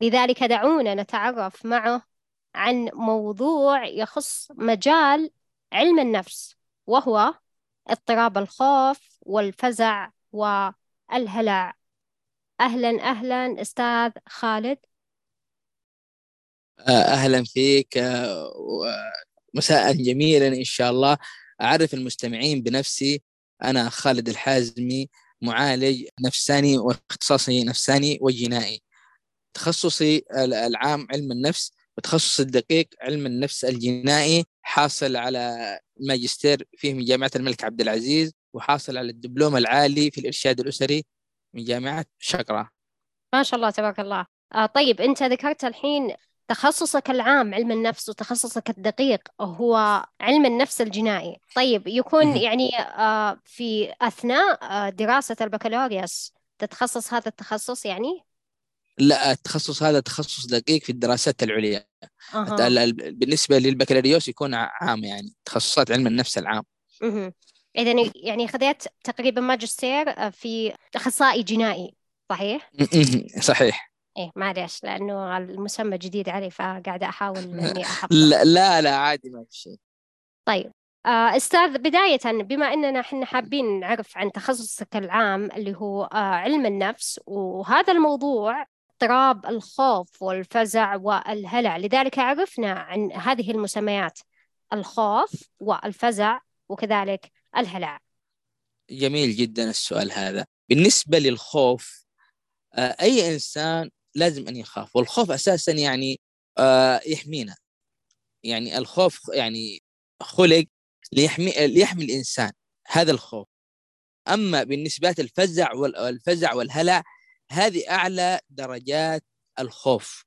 لذلك دعونا نتعرف معه عن موضوع يخص مجال علم النفس وهو اضطراب الخوف والفزع والهلع. أهلا أهلا أستاذ خالد. آه، أهلا فيك آه، مساء جميلا إن شاء الله. أعرف المستمعين بنفسي أنا خالد الحازمي معالج نفساني واختصاصي نفساني وجنائي. تخصصي العام علم النفس وتخصص الدقيق علم النفس الجنائي حاصل على الماجستير فيه من جامعة الملك عبد العزيز وحاصل على الدبلوم العالي في الإرشاد الأسري من جامعة شقرة. ما شاء الله تبارك الله. آه طيب أنت ذكرت الحين تخصصك العام علم النفس وتخصصك الدقيق هو علم النفس الجنائي. طيب يكون يعني آه في أثناء آه دراسة البكالوريوس تتخصص هذا التخصص يعني؟ لا التخصص هذا تخصص دقيق في الدراسات العليا. أه. بالنسبة للبكالوريوس يكون عام يعني تخصصات علم النفس العام. اذا يعني خذيت تقريبا ماجستير في أخصائي جنائي صحيح؟ صحيح. إيه معلش لأنه المسمى جديد علي فقاعدة أحاول إني لا لا, لا عادي ما في شيء. طيب. آه، أستاذ بداية بما أننا إحنا حابين نعرف عن تخصصك العام اللي هو آه، علم النفس وهذا الموضوع اضطراب الخوف والفزع والهلع. لذلك عرفنا عن هذه المسميات الخوف والفزع وكذلك الهلع. جميل جدا السؤال هذا. بالنسبة للخوف آه، أي إنسان لازم أن يخاف؟ والخوف أساسا يعني آه، يحمينا. يعني الخوف يعني خلق ليحمي ليحمي الإنسان هذا الخوف. أما بالنسبة الفزع والفزع والهلع هذه أعلى درجات الخوف.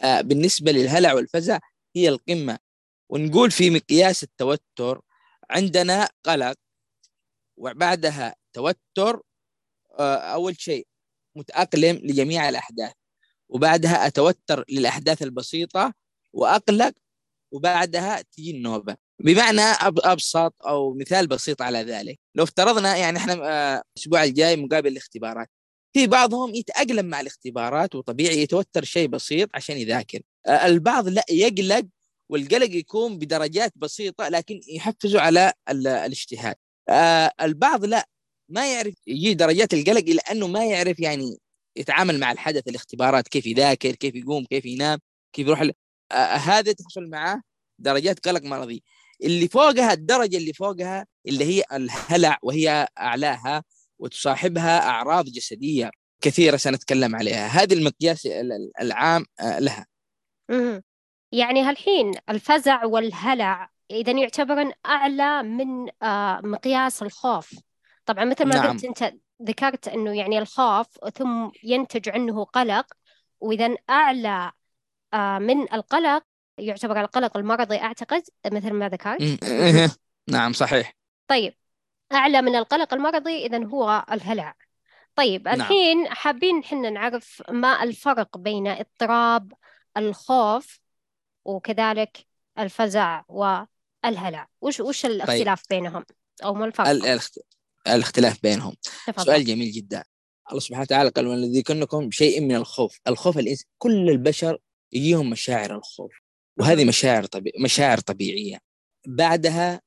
آه، بالنسبة للهلع والفزع هي القمة. ونقول في مقياس التوتر عندنا قلق وبعدها توتر آه، أول شيء متأقلم لجميع الأحداث. وبعدها أتوتر للأحداث البسيطة وأقلق وبعدها تجي النوبة. بمعنى أبسط أو مثال بسيط على ذلك. لو افترضنا يعني إحنا آه، الأسبوع الجاي مقابل الاختبارات. في بعضهم يتأقلم مع الاختبارات وطبيعي يتوتر شيء بسيط عشان يذاكر. البعض لا يقلق والقلق يكون بدرجات بسيطة لكن يحفزه على الاجتهاد. البعض لا ما يعرف يجي درجات القلق إلا أنه ما يعرف يعني يتعامل مع الحدث الاختبارات كيف يذاكر كيف يقوم كيف ينام كيف يروح هذا تحصل معاه درجات قلق مرضي. اللي فوقها الدرجة اللي فوقها اللي هي الهلع وهي أعلاها وتصاحبها أعراض جسدية كثيرة سنتكلم عليها. هذه المقياس العام آه، لها. يعني هالحين الفزع والهلع إذا يعتبرن أعلى من آه، مقياس الخوف. طبعا مثل ما نعم. قلت أنت ذكرت أنه يعني الخوف ثم ينتج عنه قلق وإذا أعلى آه، من القلق يعتبر القلق المرضي أعتقد مثل ما ذكرت. نعم صحيح. طيب. أعلى من القلق المرضي إذا هو الهلع. طيب نعم. الحين حابين حنا نعرف ما الفرق بين اضطراب الخوف وكذلك الفزع والهلع. وش وش طيب. الاختلاف طيب. بينهم؟ أو ما الفرق؟ الاخت... الاختلاف بينهم. تفضل. سؤال جميل جدا. الله سبحانه وتعالى قال ولنذيقنكم بشيء من الخوف. الخوف الإنس... كل البشر يجيهم مشاعر الخوف. وهذه مشاعر طبيع... مشاعر طبيعية. بعدها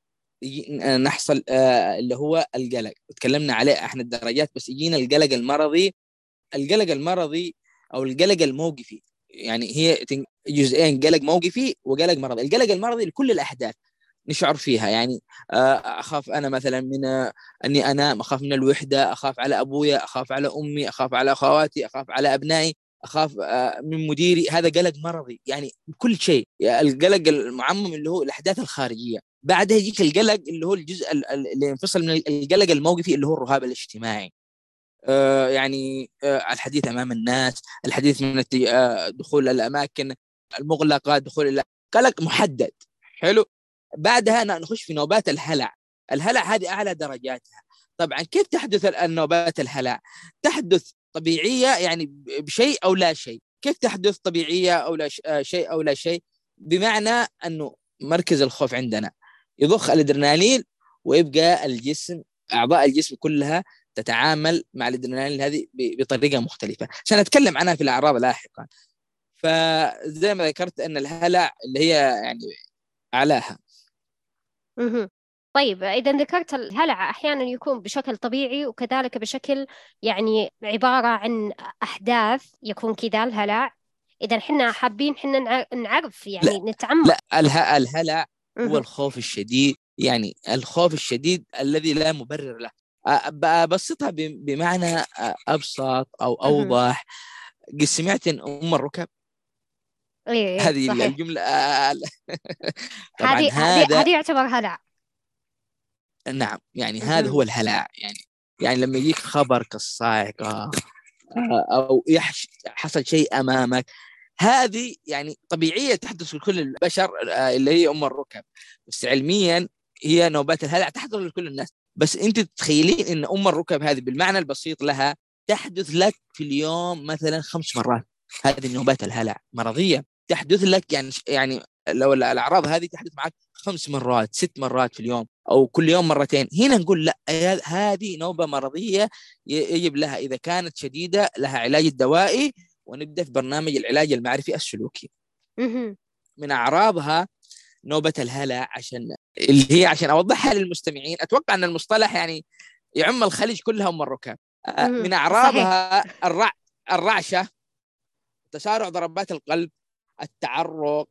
نحصل آه، اللي هو القلق. تكلمنا عليه إحنا الدرجات بس يجينا القلق المرضي القلق المرضي أو القلق الموقفي. يعني هي جزئين قلق موقفي وقلق مرضي. القلق المرضي لكل الأحداث نشعر فيها. يعني آه، أخاف أنا مثلا من أني أنام أخاف من الوحدة أخاف على أبويا أخاف على أمي أخاف على أخواتي أخاف على أبنائي أخاف آه، من مديري. هذا قلق مرضي. يعني كل شيء. القلق المعمم اللي هو الأحداث الخارجية. بعدها يجيك القلق اللي هو الجزء اللي ينفصل من القلق الموقفي اللي هو الرهاب الاجتماعي. آه، يعني آه، الحديث أمام الناس الحديث من دخول الأماكن المغلقة دخول إلى قلق محدد. حلو؟ بعدها نخش في نوبات الهلع. الهلع هذه أعلى درجاتها. طبعا كيف تحدث النوبات الهلع؟ تحدث طبيعية يعني بشيء أو لا شيء. كيف تحدث طبيعية أو لا شيء أو لا شيء؟ بمعنى أنه مركز الخوف عندنا. يضخ الادرينالين ويبقى الجسم أعضاء الجسم كلها تتعامل مع الادرينالين هذه بطريقة مختلفة. عشان اتكلم عنها في الاعراض لاحقا. فزي ما ذكرت أن الهلع اللي هي يعني أعلاها. طيب إذا ذكرت الهلع أحيانا يكون بشكل طبيعي وكذلك بشكل يعني عبارة عن أحداث يكون كذا الهلع. إذا حنا حابين حنا نعرف يعني لا نتعمق. لا اله الهلع هو الخوف الشديد يعني الخوف الشديد الذي لا مبرر له. أبسطها بمعنى أبسط أو أوضح. قد سمعت أم الركب؟ إيه هذه صحيح. الجملة طبعا هذه هذا هذه يعتبر هلع. نعم يعني هذا هو الهلع. يعني يعني لما يجيك خبر كالصاعقة أو يحش حصل شيء أمامك هذه يعني طبيعية تحدث لكل البشر اللي هي أم الركب. بس علميا هي نوبات الهلع تحدث لكل الناس. بس أنت تتخيلين إن أم الركب هذه بالمعنى البسيط لها تحدث لك في اليوم مثلا خمس مرات. هذه النوبات الهلع مرضية. تحدث لك يعني يعني لو الأعراض هذه تحدث معك خمس مرات ست مرات في اليوم أو كل يوم مرتين. هنا نقول لأ هذه نوبة مرضية يجب لها إذا كانت شديدة لها علاج دوائي ونبدأ في برنامج العلاج المعرفي السلوكي. من اعراضها نوبة الهلع عشان اللي هي عشان أوضحها للمستمعين. أتوقع أن المصطلح يعني يعم الخليج كلها ام الركاب آه، من اعراضها الرع الرعشة تسارع ضربات القلب التعرق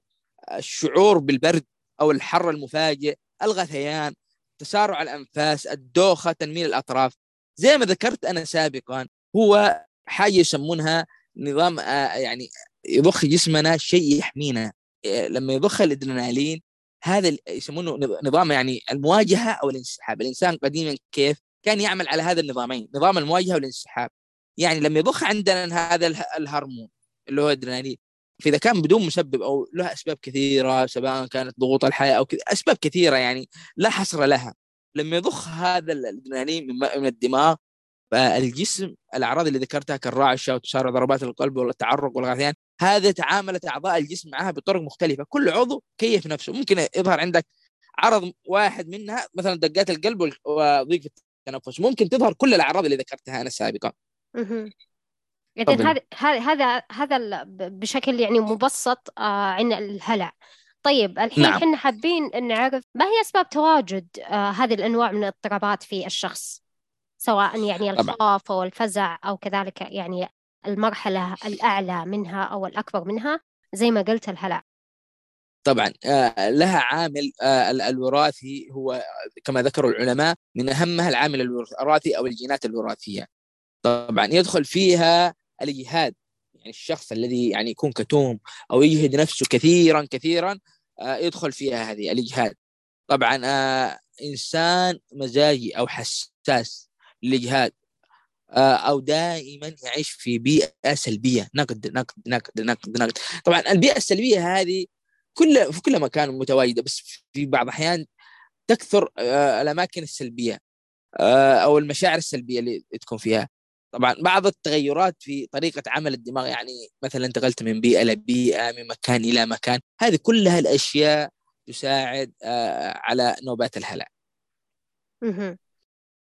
الشعور بالبرد أو الحر المفاجئ الغثيان تسارع الأنفاس الدوخة تنميل الأطراف. زي ما ذكرت أنا سابقا هو حاجة يسمونها نظام آه، يعني يضخ جسمنا شيء يحمينا. آه، لما يضخ الأدرينالين هذا يسمونه نظام يعني المواجهة أو الانسحاب. الإنسان قديما كيف؟ كان يعمل على هذا النظامين نظام المواجهة والانسحاب. يعني لما يضخ عندنا هذا الهرمون اللي هو الأدرينالين فإذا كان بدون مسبب أو له أسباب كثيرة سواء كانت ضغوط الحياة أو كذا أسباب كثيرة يعني لا حصر لها. لما يضخ هذا الأدرينالين من الدماغ فالجسم الأعراض اللي ذكرتها كالرعشة وتسارع ضربات القلب والتعرق والغثيان هذه تعاملت أعضاء الجسم معها بطرق مختلفة. كل عضو كيف نفسه؟ ممكن يظهر عندك عرض واحد منها مثلا دقات القلب وضيق في التنفس. ممكن تظهر كل الأعراض اللي ذكرتها أنا سابقا اذا هذا هذا هذا بشكل يعني مبسط آه عن الهلع. طيب الحين نعم. إحنا حابين نعرف ما هي أسباب تواجد آه هذه الأنواع من الاضطرابات في الشخص؟ سواء يعني الخوف أو الفزع أو كذلك يعني المرحلة الأعلى منها أو الأكبر منها زي ما قلت الهلع. طبعا آه، لها عامل آه، الوراثي هو كما ذكروا العلماء من أهمها العامل الوراثي أو الجينات الوراثية. طبعا يدخل فيها الإجهاد يعني الشخص الذي يعني يكون كتوم أو يجهد نفسه كثيرا كثيرا آه، يدخل فيها هذه الإجهاد طبعا إنسان مزاجي أو حساس. للإجهاد آه، أو دائما يعيش في بيئة سلبية. نقد نقد نقد نقد نقد. طبعا البيئة السلبية هذه كل في كل مكان متواجدة بس في بعض الأحيان تكثر آه، الأماكن السلبية آه، أو المشاعر السلبية اللي تكون فيها. طبعا بعض التغيرات في طريقة عمل الدماغ يعني مثلا انتقلت من بيئة لبيئه من مكان إلى مكان هذه كلها الأشياء تساعد على نوبات الهلع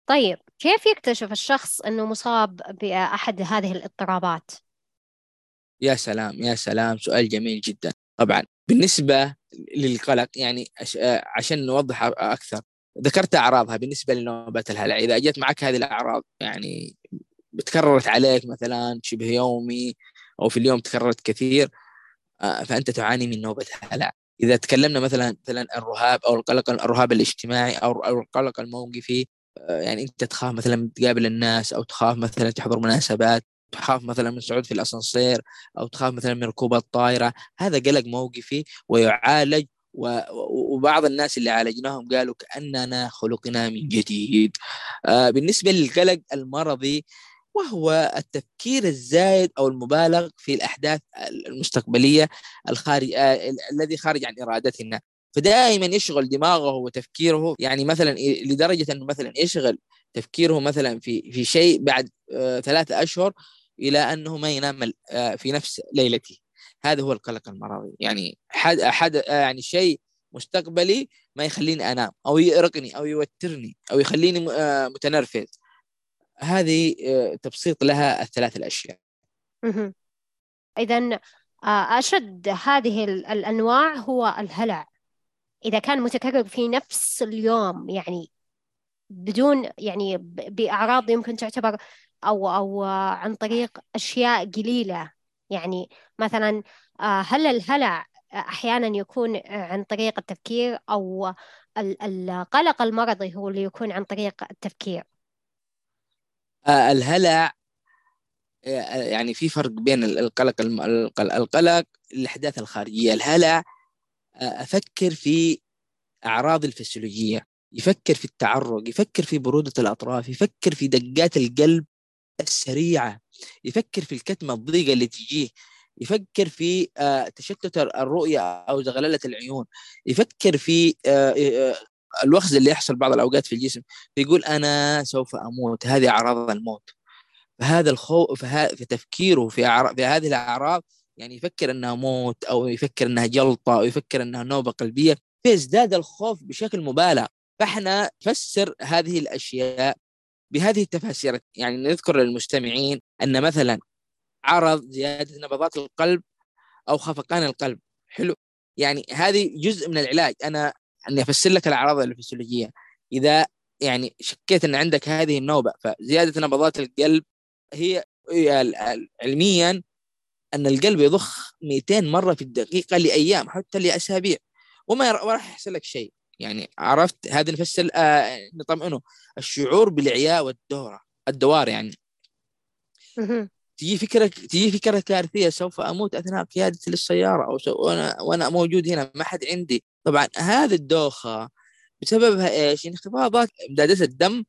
طيب كيف يكتشف الشخص أنه مصاب بأحد هذه الاضطرابات؟ يا سلام يا سلام سؤال جميل جدا. طبعا بالنسبة للقلق يعني عشان نوضح أكثر ذكرت أعراضها بالنسبة لنوبات الهلع. إذا أجت معك هذه الأعراض يعني تكررت عليك مثلا شبه يومي أو في اليوم تكررت كثير آه، فأنت تعاني من نوبة هلع إذا تكلمنا مثلا مثلا الرهاب أو القلق الرهاب الاجتماعي أو القلق الموقفي يعني أنت تخاف مثلا تقابل الناس أو تخاف مثلا تحضر مناسبات تخاف مثلا من الصعود في الأسانسير أو تخاف مثلا من ركوب الطائرة. هذا قلق موقفي ويعالج وبعض الناس اللي عالجناهم قالوا كأننا خلقنا من جديد. آه، بالنسبة للقلق المرضي وهو التفكير الزايد أو المبالغ في الأحداث المستقبلية الخارج الذي خارج عن إرادتنا. فدائما يشغل دماغه وتفكيره يعني مثلا لدرجة إنه مثلا يشغل تفكيره مثلا في في شيء بعد آه، ثلاثة أشهر إلى أنه ما ينام آه، في نفس ليلته. هذا هو القلق المرضي. يعني حد حد يعني شيء مستقبلي ما يخليني أنام أو يرقني أو يوترني أو يخليني آه، متنرفز. هذه تبسيط لها الثلاث الأشياء. اذا أشد هذه الأنواع هو الهلع. إذا كان متكرر في نفس اليوم يعني بدون يعني بأعراض يمكن تعتبر أو أو عن طريق أشياء قليلة. يعني مثلا آه، هل الهلع أحيانا يكون عن طريق التفكير أو القلق المرضي هو اللي يكون عن طريق التفكير؟ آه، الهلع آه، يعني في فرق بين القلق القلق الاحداث الخارجية. الهلع أفكر في أعراض الفسيولوجية يفكر في التعرق يفكر في برودة الأطراف يفكر في دقات القلب السريعة يفكر في الكتمة الضيقة اللي تجيه يفكر في آه، تشتت الرؤية أو زغللة العيون يفكر في آه، آه، الوخز اللي يحصل بعض الأوقات في الجسم يقول أنا سوف أموت هذه أعراض الموت. فهذا الخوف في تفكيره في, في هذه الأعراض يعني يفكر إنها موت أو يفكر إنها جلطة أو يفكر إنها نوبة قلبية فيزداد الخوف بشكل مبالغ. فإحنا نفسر هذه الأشياء بهذه التفاسير. يعني نذكر للمستمعين أن مثلا عرض زيادة نبضات القلب أو خفقان القلب. حلو؟ يعني هذه جزء من العلاج. أنا أني أفسر لك الأعراض الفسيولوجية. إذا يعني شكيت إن عندك هذه النوبة فزيادة نبضات القلب هي علميا أن القلب يضخ 200 مرة في الدقيقة لأيام حتى لأسابيع. وما راح يحصل لك شيء. يعني عرفت؟ هذا نفسر آه نطمئنه الشعور بالاعياء والدورة الدوار يعني. تجي فكرة تجي فكرة كارثية سوف أموت أثناء قيادتي للسيارة أو سو... وأنا وأنا موجود هنا ما حد عندي. طبعا هذه الدوخة بسببها إيش؟ انخفاضات إمدادات الدم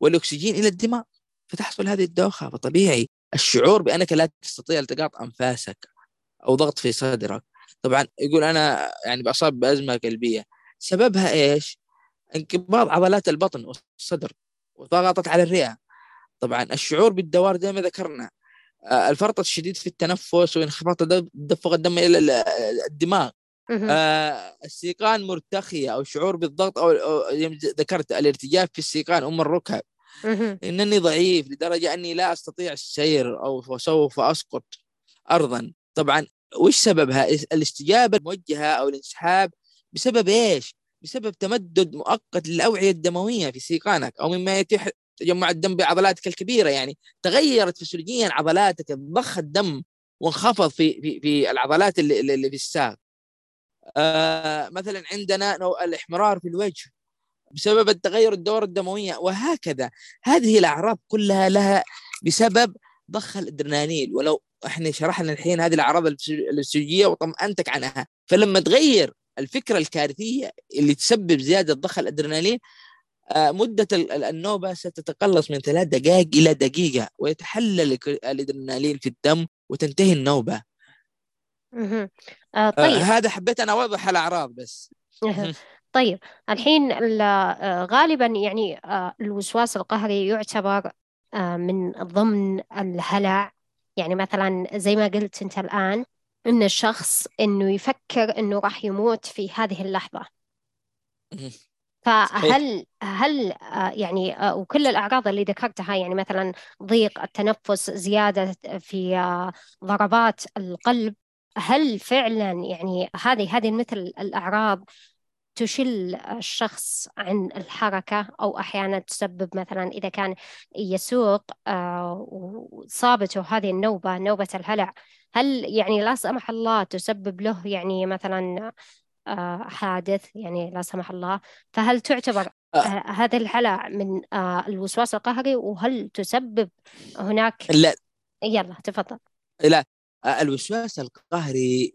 والأكسجين إلى الدماغ فتحصل هذه الدوخة. فطبيعي الشعور بأنك لا تستطيع التقاط أنفاسك أو ضغط في صدرك. طبعا يقول أنا يعني بصاب بأزمة قلبية. سببها إيش؟ انقباض عضلات البطن والصدر وضغطت على الرئة. طبعا الشعور بالدوار زي ما ذكرنا. آه، الفرط الشديد في التنفس وانخفاض تدفق الدم إلى الدماغ. آه السيقان مرتخية أو شعور بالضغط أو, أو ذكرت الارتجاف في السيقان أم الركب. إنني ضعيف لدرجة أني لا أستطيع السير أو سوف أسقط أرضا. طبعا وش سببها؟ الاستجابة الموجهة أو الانسحاب بسبب إيش؟ بسبب تمدد مؤقت للأوعية الدموية في سيقانك أو مما يتيح تجمع الدم بعضلاتك الكبيرة. يعني تغيرت فسيولوجيا عضلاتك ضخ الدم وانخفض في في في العضلات اللي, اللي في الساق. آه مثلا عندنا الإحمرار في الوجه. بسبب التغير الدورة الدموية. وهكذا هذه الأعراض كلها لها بسبب ضخ الأدرينالين. ولو إحنا شرحنا الحين هذه الاعراض الفسيولوجيه وطمأنتك عنها. فلما تغير الفكرة الكارثية اللي تسبب زيادة ضخ الأدرينالين آه، مدة النوبة ستتقلص من ثلاث دقائق إلى دقيقة ويتحلل الأدرينالين في الدم وتنتهي النوبة. آه, آه، طيب. آه هذا حبيت أنا أوضح الأعراض بس. طيب الحين آه، غالبا يعني الوسواس القهري يعتبر من ضمن الهلع. يعني مثلا زي ما قلت أنت الآن إن الشخص إنه يفكر إنه راح يموت في هذه اللحظة. فهل هل آه، يعني آه، وكل الأعراض اللي ذكرتها يعني مثلا ضيق التنفس زيادة في آه، ضربات القلب هل فعلا يعني هذه هذه مثل الأعراض تشل الشخص عن الحركة أو أحيانا تسبب مثلا إذا كان يسوق وصابته هذه النوبة نوبة الهلع هل يعني لا سمح الله تسبب له يعني مثلا آه، حادث؟ يعني لا سمح الله. فهل تعتبر آه. هذا الهلع من آه، الوسواس القهري؟ وهل تسبب هناك لا. يلا تفضل. لا. الوسواس القهري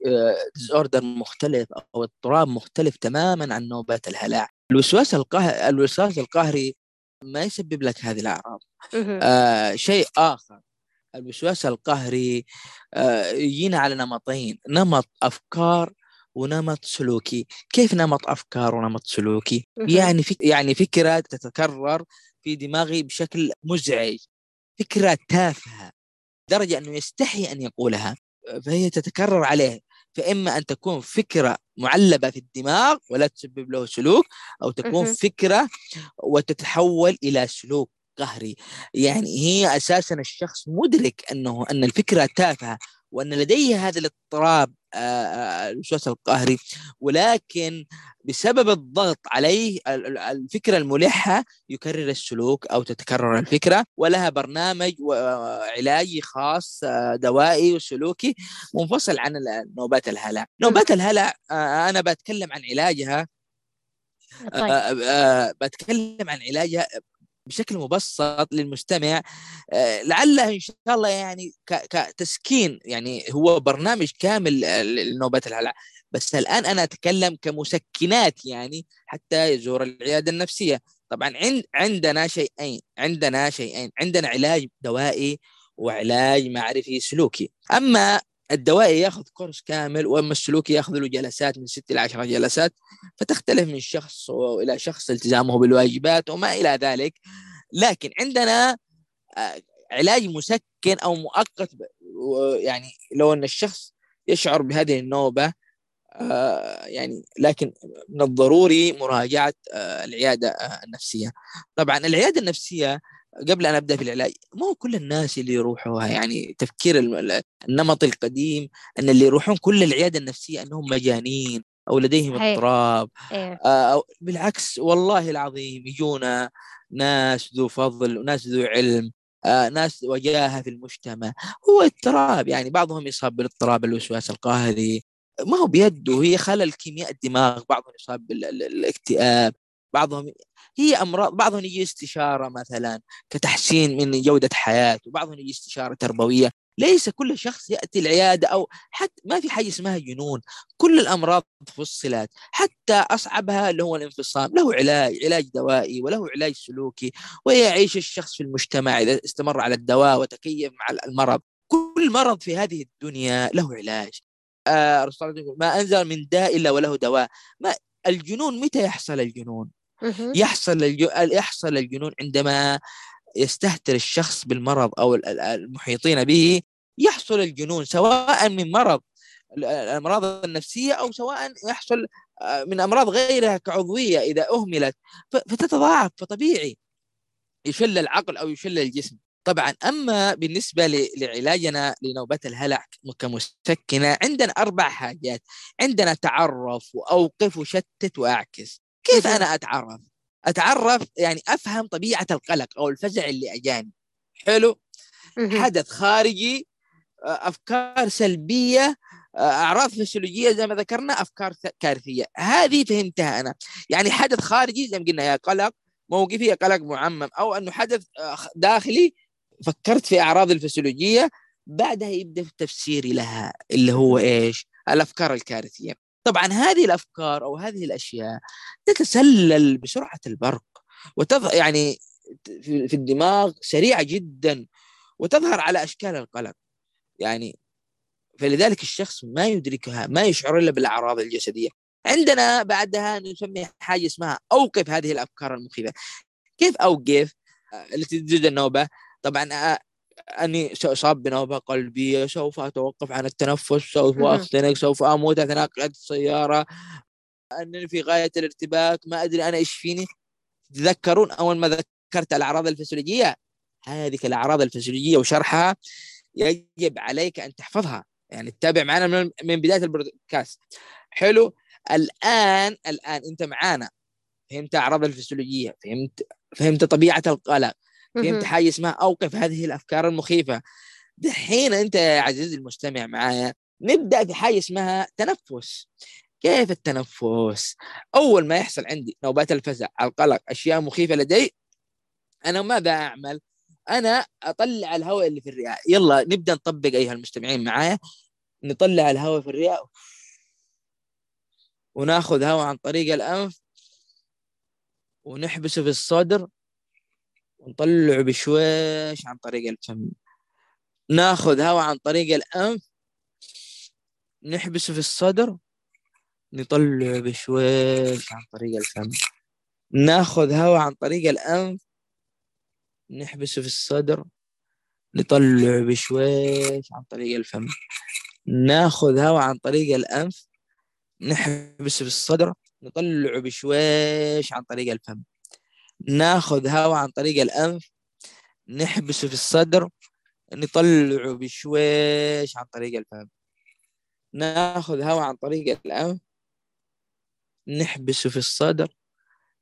ديزوردر مختلف أو اضطراب مختلف تماما عن نوبات الهلع الوسواس القهري الوسواس القهري ما يسبب لك هذه الأعراض. آه شيء آخر الوسواس القهري آه يجينا على نمطين نمط أفكار ونمط سلوكي. كيف نمط أفكار ونمط سلوكي؟ يعني فك... يعني فكرة تتكرر في دماغي بشكل مزعج فكرة تافهة. درجة أنه يستحي أن يقولها فهي تتكرر عليه. فإما أن تكون فكرة معلبة في الدماغ ولا تسبب له سلوك أو تكون فكرة وتتحول إلى سلوك قهري. يعني هي أساسا الشخص مدرك أنه أن الفكرة تافهة. وأن لديه هذا الاضطراب الوسواس القهري ولكن بسبب الضغط عليه الفكرة الملحة يكرر السلوك أو تتكرر الفكرة ولها برنامج علاجي خاص دوائي وسلوكي منفصل عن نوبات الهلع نوبات الهلع أنا بتكلم عن علاجها طيب. بتكلم عن علاجها بشكل مبسط للمستمع آه، لعله إن شاء الله يعني كتسكين يعني هو برنامج كامل لنوبة الهلع. بس الآن أنا أتكلم كمسكنات يعني حتى يزور العيادة النفسية. طبعا عند عندنا شيئين عندنا شيئين عندنا علاج دوائي وعلاج معرفي سلوكي. أما الدوائي ياخذ كورس كامل وأما السلوكي ياخذ له جلسات من ست إلى 10 جلسات فتختلف من شخص إلى شخص التزامه بالواجبات وما إلى ذلك. لكن عندنا آه، علاج مسكن أو مؤقت يعني لو أن الشخص يشعر بهذه النوبة آه، يعني لكن من الضروري مراجعة آه، العيادة النفسية. طبعا العيادة النفسية قبل أن أبدأ في العلاج مو كل الناس اللي يروحوها؟ يعني تفكير النمط القديم إن اللي يروحون كل العيادة النفسية إنهم مجانين أو لديهم اضطراب إيه. أو بالعكس والله العظيم يجونا ناس ذو فضل وناس ذو علم آه ناس وجاهة في المجتمع. هو اضطراب يعني بعضهم يصاب بالاضطراب الوسواس القهري ما هو بيده هي خلل كيمياء الدماغ بعضهم يصاب بالاكتئاب بعضهم هي أمراض بعضهم يجي استشارة مثلا كتحسين من جودة حياته وبعضهم يجي استشارة تربوية. ليس كل شخص يأتي العيادة أو حتى ما في حاجة اسمها جنون. كل الأمراض فصلت. حتى أصعبها اللي هو الانفصام. له علاج علاج دوائي وله علاج سلوكي ويعيش الشخص في المجتمع إذا استمر على الدواء وتكيف مع المرض. كل مرض في هذه الدنيا له علاج. آه ما أنزل من داء إلا وله دواء. ما الجنون متى يحصل الجنون؟ يحصل يحصل الجنون عندما يستهتر الشخص بالمرض أو المحيطين به يحصل الجنون سواء من مرض الأمراض النفسية أو سواء يحصل آه، من أمراض غيرها كعضوية إذا أهملت. فتتضاعف فطبيعي. يشل العقل أو يشل الجسم. طبعا أما بالنسبة لعلاجنا لنوبات الهلع كمسكنة عندنا أربع حاجات. عندنا تعرف وأوقف وشتت وأعكس. كيف أنا أتعرف؟ أتعرف يعني أفهم طبيعة القلق أو الفزع اللي أجاني. حلو؟ حدث خارجي آه، أفكار سلبية آه، أعراض فسيولوجية زي ما ذكرنا أفكار كارثية. هذه فهمتها أنا. يعني حدث خارجي زي ما قلنا يا قلق موقفي يا قلق معمم أو أنه حدث آه، داخلي فكرت في أعراض الفسيولوجية بعدها يبدأ في تفسيري لها اللي هو إيش؟ الأفكار الكارثية. طبعا هذه الأفكار أو هذه الأشياء تتسلل بسرعة البرق وتظهر يعني في الدماغ سريعة جدا وتظهر على أشكال القلق. يعني فلذلك الشخص ما يدركها ما يشعر إلا بالأعراض الجسدية. عندنا بعدها نسمي حاجة اسمها أوقف هذه الأفكار المخيفة. كيف أوقف؟ التي تزيد النوبة. طبعا أني سأصاب بنوبة قلبية سوف أتوقف عن التنفس سوف أختنق سوف أموت أثناء قيادة السيارة. أنني في غاية الارتباك ما أدري أنا إيش فيني. تذكرون أول ما ذكرت الأعراض الفسيولوجية هذه الأعراض الفسيولوجية وشرحها يجب عليك أن تحفظها. يعني تتابع معنا من, من بداية البودكاست حلو. الآن الآن أنت معانا. فهمت أعراض الفسيولوجية فهمت فهمت طبيعة القلق. فهمت حاجة اسمها أوقف هذه الأفكار المخيفة. دحين أنت يا عزيزي المستمع معايا نبدأ في حاجة اسمها تنفس. كيف التنفس؟ أول ما يحصل عندي نوبات الفزع القلق أشياء مخيفة لدي أنا ماذا أعمل؟ أنا أطلع الهواء اللي في الرئة. يلا نبدأ نطبق أيها المستمعين معايا. نطلع الهواء في الرئة. وناخذ هواء عن طريق الأنف. ونحبسه في الصدر. ونطلعه بشويش عن طريق الفم ناخذ هواء عن طريق الأنف نحبسه في الصدر نطلعه بشويش عن طريق الفم. ناخذ هواء عن طريق الأنف نحبسه في الصدر نطلعه بشويش عن طريق الفم. ناخذ هواء عن طريق الأنف نحبسه في الصدر نطلعه بشويش عن طريق الفم. ناخذ هواء عن طريق الأنف نحبسه في الصدر نطلعه بشويش عن طريق الفم. ناخذ هواء عن طريق الأنف نحبسه في الصدر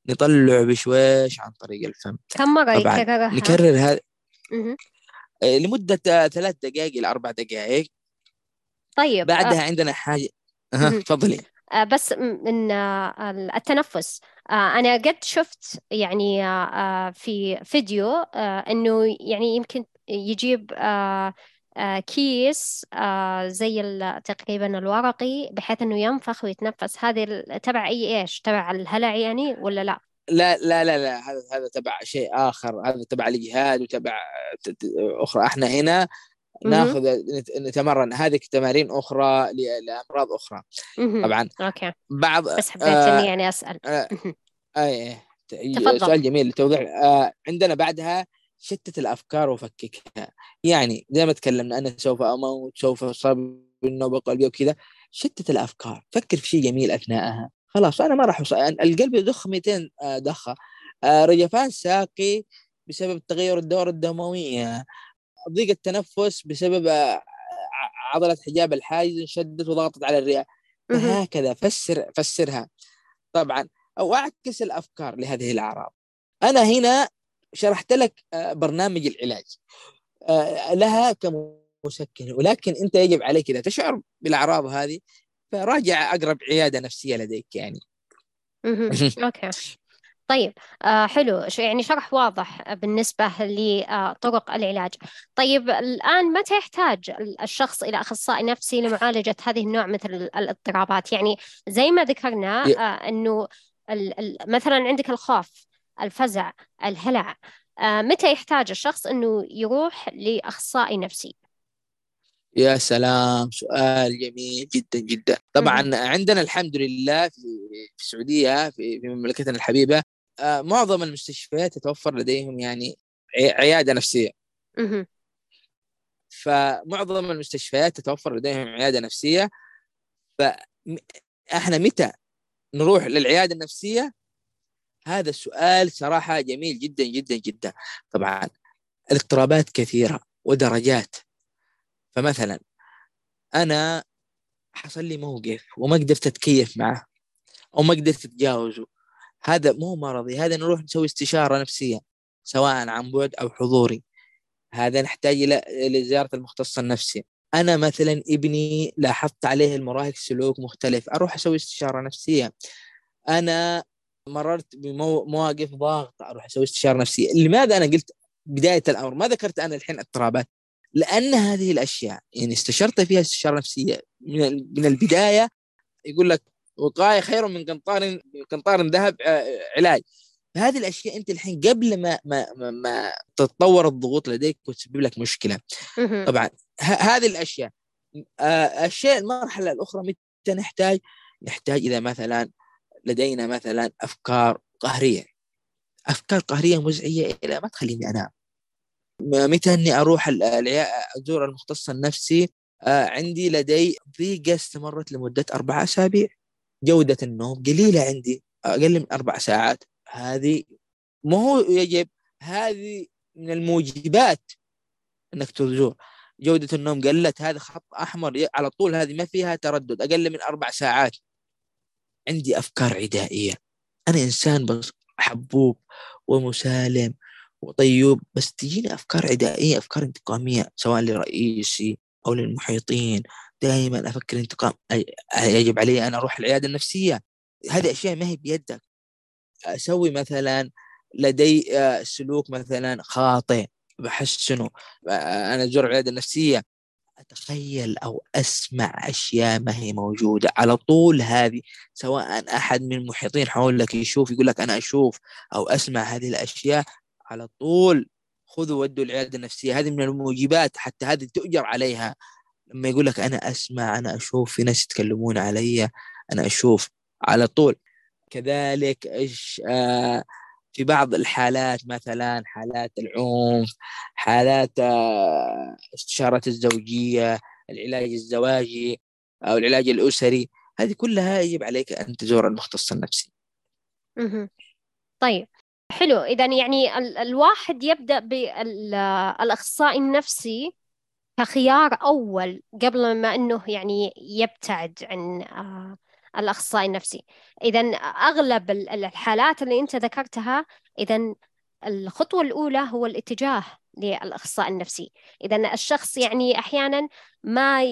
نطلعه بشويش عن طريق الفم. كم مرة يكررها؟ نكرر هذا. لمدة ثلاث دقائق إلى أربع دقائق. طيب بعدها أه. عندنا حاجة. تفضلي. أه بس من آه، التنفس. آه، أنا قد شفت يعني آه، في فيديو إنه يعني يمكن يجيب كيس زي تقريبا الورقي بحيث إنه ينفخ ويتنفس. هذه تبع أي إيش؟ تبع الهلع يعني ولا لا؟ لا لا لا لا هذا هذا تبع شيء آخر. هذا تبع الجهاد وتبع أخرى. إحنا هنا ناخذ نتمرن هذه تمارين أخرى لأمراض أخرى. طبعا أوكي. بعض بس حبيت آه إني يعني أسأل. آه اي تفضل. سؤال جميل لتوضيح. آه عندنا بعدها شتت الأفكار وفككها. يعني زي ما تكلمنا أنا سوف أموت سوف أصاب بالنوبة قلبيه وكذا. شتت الأفكار. فكر في شيء جميل أثناءها. خلاص أنا ما راح القلب يضخ 200 آه، آه، رجفان ساقي بسبب تغير الدورة الدموية. ضيق التنفس بسبب آه، عضلة حجاب الحاجز انشدت وضغطت على الرئة. فهكذا فسر فسرها. طبعا أو أعكس الأفكار لهذه الأعراض. أنا هنا شرحت لك برنامج العلاج. لها كمسكن ولكن أنت يجب عليك إذا تشعر بالأعراض هذه فراجع أقرب عيادة نفسية لديك يعني. أوكي. طيب آه حلو. يعني شرح واضح بالنسبة لطرق العلاج. طيب الآن متى يحتاج الشخص إلى أخصائي نفسي لمعالجة هذه النوع مثل الاضطرابات؟ يعني زي ما ذكرنا آه أنه مثلا عندك الخوف الفزع الهلع آه متى يحتاج الشخص أنه يروح لأخصائي نفسي؟ يا سلام سؤال جميل جدا جدا. طبعا. عندنا الحمد لله في السعودية في, في مملكتنا الحبيبة معظم المستشفيات تتوفر لديهم يعني عيادة نفسية. فمعظم المستشفيات تتوفر لديهم عيادة نفسية. فاحنا متى نروح للعيادة النفسية؟ هذا السؤال صراحة جميل جدا جدا جدا. طبعا الاضطرابات كثيرة ودرجات. فمثلا أنا حصل لي موقف وما قدرت أتكيف معه أو ما قدرت أتجاوزه. هذا مو مرضي هذا نروح نسوي استشارة نفسية سواء عن بعد أو حضوري. هذا نحتاج إلى زيارة المختص النفسي. أنا مثلا ابني لاحظت عليه المراهق سلوك مختلف أروح أسوي استشارة نفسية. أنا مررت بمواقف ضاغطة أروح أسوي استشارة نفسية. لماذا أنا قلت بداية الأمر؟ ما ذكرت أنا الحين اضطرابات. لأن هذه الأشياء يعني استشرت فيها استشارة نفسية من البداية يقول لك وقاية خير من قنطار قنطار ذهب آه، علاج. هذه الأشياء أنت الحين قبل ما ما ما, ما تتطور الضغوط لديك وتسبب لك مشكلة. طبعا هذه الأشياء. آه، الشيء المرحلة الأخرى متى نحتاج؟ نحتاج إذا مثلا لدينا مثلا أفكار قهرية. أفكار قهرية مزعجة إلى ما تخليني أنام. متى أني أروح ازور المختص النفسي؟ آه عندي لدي ضيقة استمرت لمدة أربع أسابيع. جودة النوم قليلة عندي أقل من أربع ساعات. هذه مو هو يجب هذه من الموجبات إنك تزور. جودة النوم قلت هذا خط أحمر على طول هذه ما فيها تردد أقل من أربع ساعات. عندي أفكار عدائية. أنا إنسان بس حبوب ومسالم وطيوب بس تجيني أفكار عدائية أفكار انتقامية سواء لرئيسي أو للمحيطين. دائما أفكر انتقام يجب علي أن أروح العيادة النفسية. هذه أشياء ما هي بيدك. أسوي مثلا لدي آه، سلوك مثلا خاطئ بحسنه. آه، أنا ازور العيادة النفسية. أتخيل أو أسمع أشياء ما هي موجودة على طول هذه سواء أحد من المحيطين حولك يشوف يقول لك أنا أشوف أو أسمع هذه الأشياء على طول. خذوا ودوا العيادة النفسية. هذه من الموجبات حتى هذه تؤجر عليها. لما يقول لك أنا أسمع أنا أشوف في ناس يتكلمون علي أنا أشوف على طول. كذلك إيش آه في بعض الحالات مثلا حالات العنف حالات آه استشارات الزوجية العلاج الزواجي أو العلاج الأسري هذه كلها يجب عليك أن تزور المختص النفسي. طيب حلو. اذا يعني ال الواحد يبدأ بالاخصائي النفسي كخيار أول قبل ما إنه يعني يبتعد عن آه الأخصائي النفسي إذا أغلب الحالات اللي أنت ذكرتها إذا الخطوة الأولى هو الاتجاه للأخصائي النفسي إذا الشخص يعني أحيانا ما.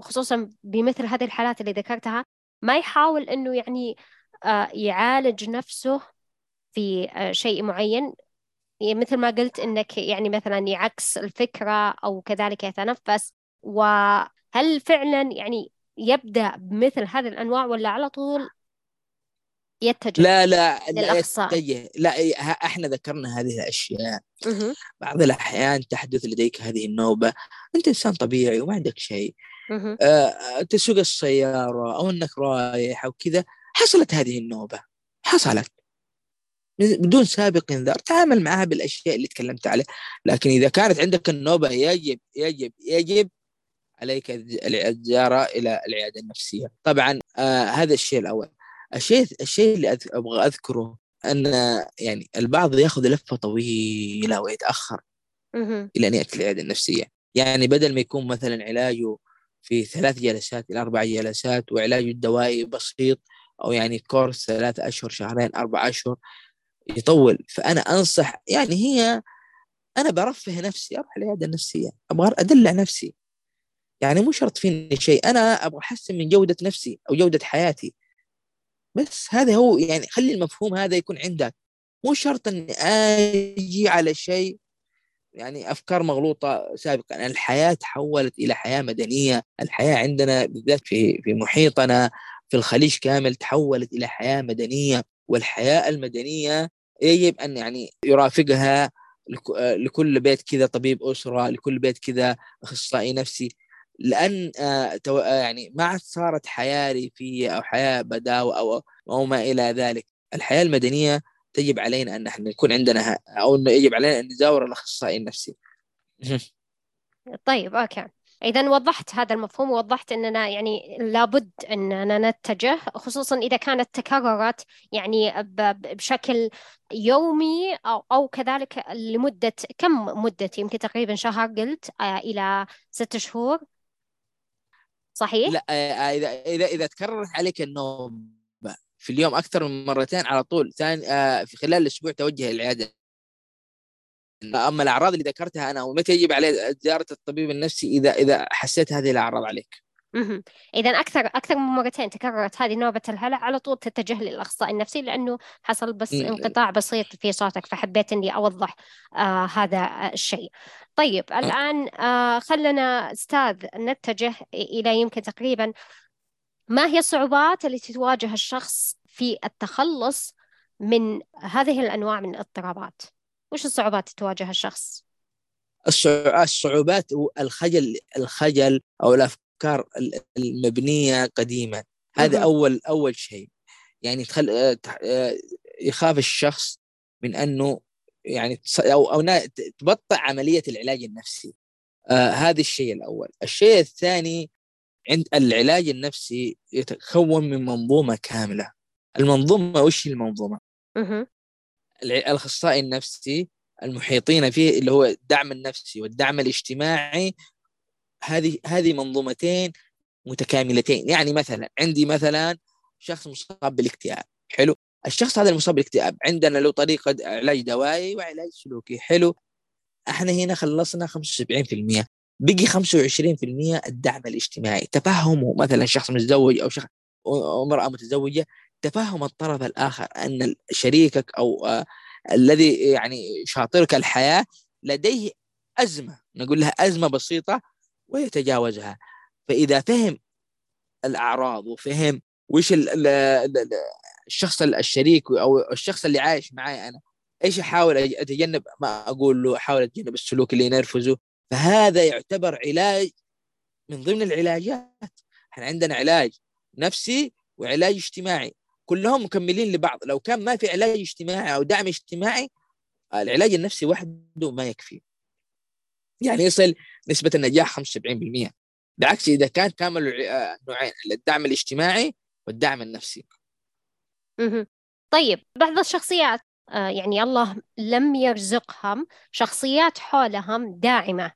خصوصا بمثل هذه الحالات اللي ذكرتها ما يحاول أنه يعني آه، يعالج نفسه في آه، شيء معين مثل ما قلت إنك يعني مثلا يعكس الفكرة أو كذلك يتنفس وهل فعلا يعني يبدأ بمثل هذه الأنواع ولا على طول يتجه لا لا لا يتجه لا إحنا ذكرنا هذه الأشياء. بعض الأحيان تحدث لديك هذه النوبة أنت إنسان طبيعي وما عندك شيء. آه تسوق السيارة أو إنك رايح أو كذا حصلت هذه النوبة حصلت. بدون سابق انذار تعامل معها بالأشياء اللي تكلمت عليها. لكن إذا كانت عندك النوبة يجب يجب يجب عليك الزيارة إلى العيادة النفسية. طبعا آه هذا الشيء الأول. الشيء الشيء اللي أبغى أذكره أن يعني البعض يأخذ لفة طويلة ويتأخر إلى أن يأتي العيادة النفسية. يعني بدل ما يكون مثلا علاجه في ثلاث جلسات إلى أربع جلسات وعلاجه الدوائي بسيط أو يعني كورس ثلاث أشهر شهرين أربع أشهر يطول. فأنا أنصح يعني هي أنا برفه نفسي أروح العيادة النفسية أبغى أدلع نفسي. يعني مو شرط فيني شيء أنا أبغى أحسن من جودة نفسي أو جودة حياتي. بس هذا هو يعني خلي المفهوم هذا يكون عندك. مو شرط إني أجي على شيء يعني أفكار مغلوطة سابقا. الحياة تحولت إلى حياة مدنية. الحياة عندنا بالذات في في محيطنا في الخليج كامل تحولت إلى حياة مدنية. والحياة المدنية يجب أن يعني يرافقها لكل بيت كذا طبيب أسرة لكل بيت كذا أخصائي نفسي. لأن آه، آه، يعني ما عاد صارت حياة ريفية أو حياة بداوة أو أو ما إلى ذلك. الحياة المدنية تجب علينا أن نحن نكون عندنا أو يجب علينا أن نزاور الأخصائي النفسي. طيب أوكي. إذا وضحت هذا المفهوم ووضحت أننا يعني لابد أننا نتجه خصوصا إذا كانت تكررت يعني بشكل يومي أو, أو كذلك لمدة كم مدة يمكن تقريبا شهر قلت آه، إلى ست شهور صحيح؟ لا آه، آه، اذا اذا إذا تكررت عليك النوم في اليوم أكثر من مرتين على طول ثاني في خلال الأسبوع توجه العيادة أما الأعراض اللي ذكرتها أنا ومتى يجب عليه زيارة الطبيب النفسي اذا إذا حسيت هذه الأعراض عليك إذا أكثر أكثر من مرتين تكررت هذه نوبة الهلع على طول تتجه للأخصائي النفسي لأنه حصل بس انقطاع بسيط في صوتك فحبيت إني أوضح آه هذا الشيء. طيب الآن آه خلنا أستاذ نتجه إلى يمكن تقريبا ما هي الصعوبات التي تواجه الشخص في التخلص من هذه الأنواع من الاضطرابات؟ وش الصعوبات تواجه الشخص؟ الصعوبات الخجل الخجل أو الأفكار الافكار المبنية قديما. هذا أول أول شيء. يعني تخل... آه، آه، يخاف الشخص من أنه يعني أو أو تبطئ عملية العلاج النفسي. آه هذا الشيء الأول. الشيء الثاني عند العلاج النفسي يتكون من منظومة كاملة. المنظومة وش المنظومة؟ الأخصائي النفسي المحيطين فيه اللي هو الدعم النفسي والدعم الاجتماعي هذه هذه منظومتين متكاملتين. يعني مثلا عندي مثلا شخص مصاب بالاكتئاب حلو؟ الشخص هذا المصاب بالاكتئاب عندنا له طريقة علاج دوائي وعلاج سلوكي حلو؟ إحنا هنا خلصنا 75% بقي 25% الدعم الاجتماعي. تفهمه مثلا شخص متزوج أو شخص امرأة متزوجة تفهم الطرف الآخر أن شريكك أو آه الذي يعني شاطرك الحياة لديه أزمة نقول لها أزمة بسيطة ويتجاوزها. فإذا فهم الأعراض وفهم وش الشخص الشريك أو الشخص اللي عايش معي أنا إيش أحاول أتجنب؟ ما أقول له أحاول أتجنب السلوك اللي ينرفزه. فهذا يعتبر علاج من ضمن العلاجات. إحنا عندنا علاج نفسي وعلاج اجتماعي. كلهم مكملين لبعض. لو كان ما في علاج اجتماعي أو دعم اجتماعي العلاج النفسي وحده ما يكفي. يعني يصل نسبة النجاح 75% بالعكس إذا كان كامل نوعين الدعم الاجتماعي والدعم النفسي. طيب بعض الشخصيات آه، يعني الله لم يرزقهم شخصيات حولهم داعمة.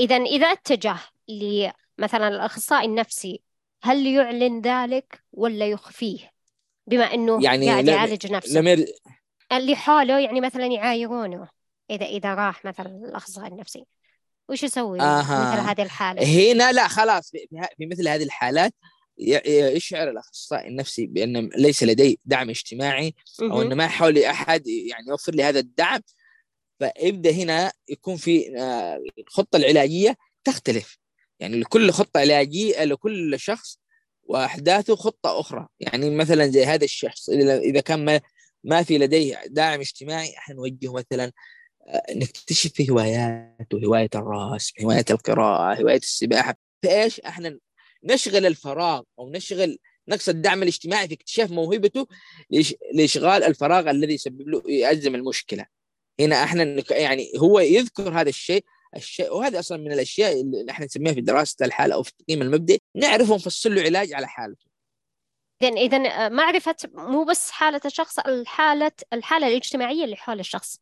إذا إذا اتجه لمثلا الأخصائي النفسي هل يعلن ذلك ولا يخفيه؟ بما أنه يعني قاعد يعالج نفسه. لم ير... اللي حوله يعني مثلا يعايرونه إذا إذا راح مثلا الأخصائي النفسي. وش يسوي؟ آه. مثل هذه الحالة. هنا لا خلاص في مثل هذه الحالات يشعر الأخصائي النفسي بان ليس لدي دعم اجتماعي أو ان ما حولي أحد يعني يوفر لي هذا الدعم. فيبدأ هنا يكون في آه، الخطة العلاجية تختلف. يعني لكل خطة علاجية لكل شخص وأحداثه خطة أخرى. يعني مثلا زي هذا الشخص إذا كان ما ما في لديه داعم اجتماعي إحنا نوجهه مثلا آه، نكتشف في هواياته هواية الرسم هواية القراءة هواية السباحة. فإيش؟ إحنا نشغل الفراغ أو نشغل نقص الدعم الاجتماعي في اكتشاف موهبته لإشغال الفراغ الذي يسبب له يأزم المشكلة. هنا إحنا يعني هو يذكر هذا الشيء الشيء وهذا أصلا من الأشياء اللي إحنا نسميها في دراسة الحالة أو في التقييم المبدئي نعرف ونفصل له علاج على حالته اذا اذا معرفة مو بس حالة الشخص الحالة الحالة الاجتماعية اللي حول الشخص.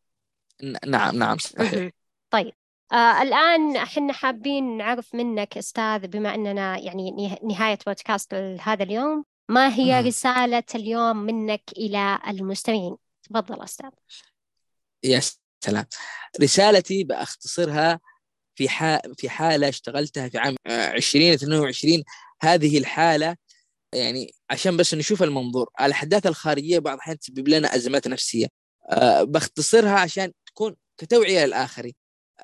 نعم نعم صحيح. طيب آه الآن إحنا حابين نعرف منك أستاذ بما أننا يعني نهاية بودكاست هذا اليوم ما هي رسالة اليوم منك إلى المستمعين؟ تفضل أستاذ. يا سلام. رسالتي بأختصرها في في حالة اشتغلتها في عام 2022 هذه الحالة يعني عشان بس نشوف المنظور. الأحداث الخارجية بعض الأحيان تسبب لنا أزمات نفسية. أه بختصرها عشان تكون كتوعية للآخرين.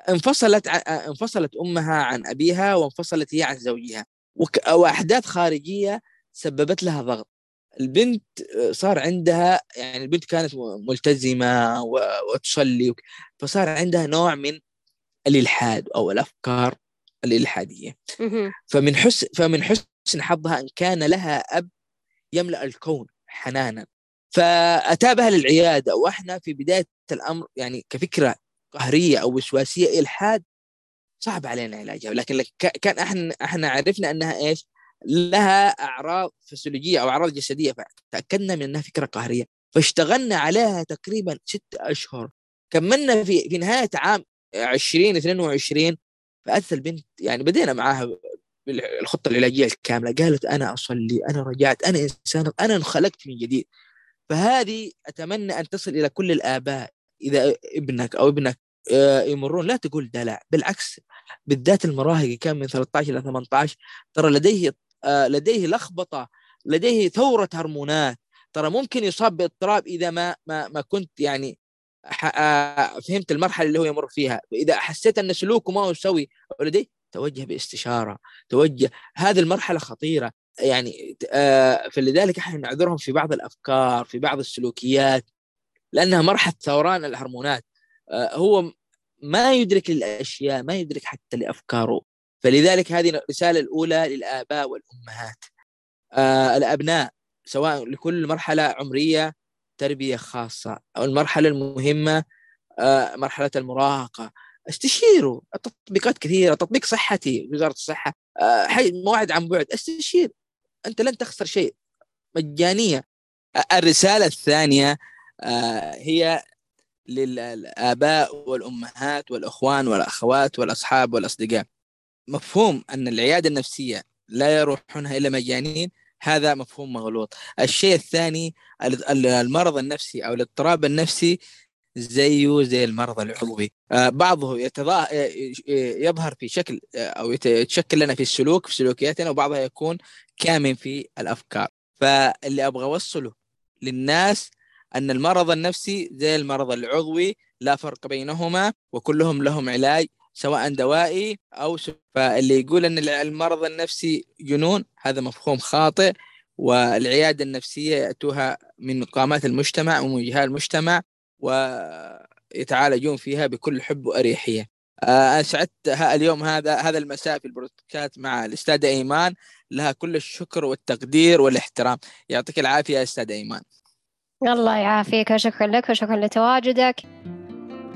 انفصلت انفصلت أمها عن أبيها وانفصلت هي عن زوجها. وأحداث خارجية سببت لها ضغط. البنت صار عندها يعني البنت كانت ملتزمة وتصلي فصار عندها نوع من الإلحاد أو الأفكار الإلحادية. فمن حسن فمن حسن حظها إن كان لها أب يملأ الكون حنانا. فاتى بها للعيادة. وإحنا في بداية الأمر يعني كفكرة قهرية أو وسواسية إلحاد صعب علينا علاجها. لكن كان إحنا إحنا عرفنا إنها إيش؟ لها أعراض فسيولوجية أو أعراض جسدية. فتاكدنا من أنها فكرة قهرية. فاشتغلنا عليها تقريبا ست أشهر. كملنا في في نهاية عام 2022 فاتت البنت يعني بدينا معاها بالخطه العلاجية الكاملة. قالت أنا أصلي أنا رجعت أنا إنسان أنا انخلقت من جديد. فهذه أتمنى أن تصل إلى كل الآباء. إذا ابنك أو ابنك آه، يمرون لا تقول دلع. بالعكس بالذات المراهق كان من 13 إلى 18 ترى لديه لديه لخبطة لديه ثورة هرمونات. ترى ممكن يصاب باضطراب إذا ما ما ما كنت يعني آه، فهمت المرحلة اللي هو يمر فيها. إذا حسيت أن سلوكه ما هو سوي لديه توجه باستشارة توجه هذه المرحلة خطيرة. يعني فلذلك إحنا نعذرهم في بعض الأفكار في بعض السلوكيات لأنها مرحلة ثوران الهرمونات. آه، هو ما يدرك الاشياء ما يدرك حتى لأفكاره. فلذلك هذه الرسالة الأولى للآباء والأمهات. آه الأبناء سواء لكل مرحلة عمرية تربية خاصة. أو المرحلة المهمة آه مرحلة المراهقة. استشيروا. التطبيقات كثيرة. تطبيق صحتي وزارة الصحة. آه مواعيد عن بعد. استشير. أنت لن تخسر شيء. مجانية. الرسالة الثانية آه هي للآباء والأمهات والأخوان والأخوات والأصحاب والأصدقاء. مفهوم أن العيادة النفسية لا يروحونها إلا مجانين هذا مفهوم مغلوط. الشيء الثاني المرض النفسي أو الاضطراب النفسي زيه زي المرض العضوي. آه، بعضه يتضا... يظهر في شكل أو يتشكل لنا في السلوك في سلوكياتنا وبعضها يكون كامن في الأفكار. فاللي أبغى أوصله للناس أن المرض النفسي زي المرض العضوي لا فرق بينهما وكلهم لهم علاج سواء دوائي أو فاللي يقول أن المرض النفسي جنون هذا مفهوم خاطئ والعيادة النفسية يأتوها من قامات المجتمع ومن جهات المجتمع ويتعالجون فيها بكل حب وأريحية. أنا سعدت اليوم هذا هذا المساء في البودكاست مع الأستاذة إيمان. لها كل الشكر والتقدير والاحترام. يعطيك العافية أستاذ إيمان. الله يعافيك وشكرا لك وشكرا لتواجدك.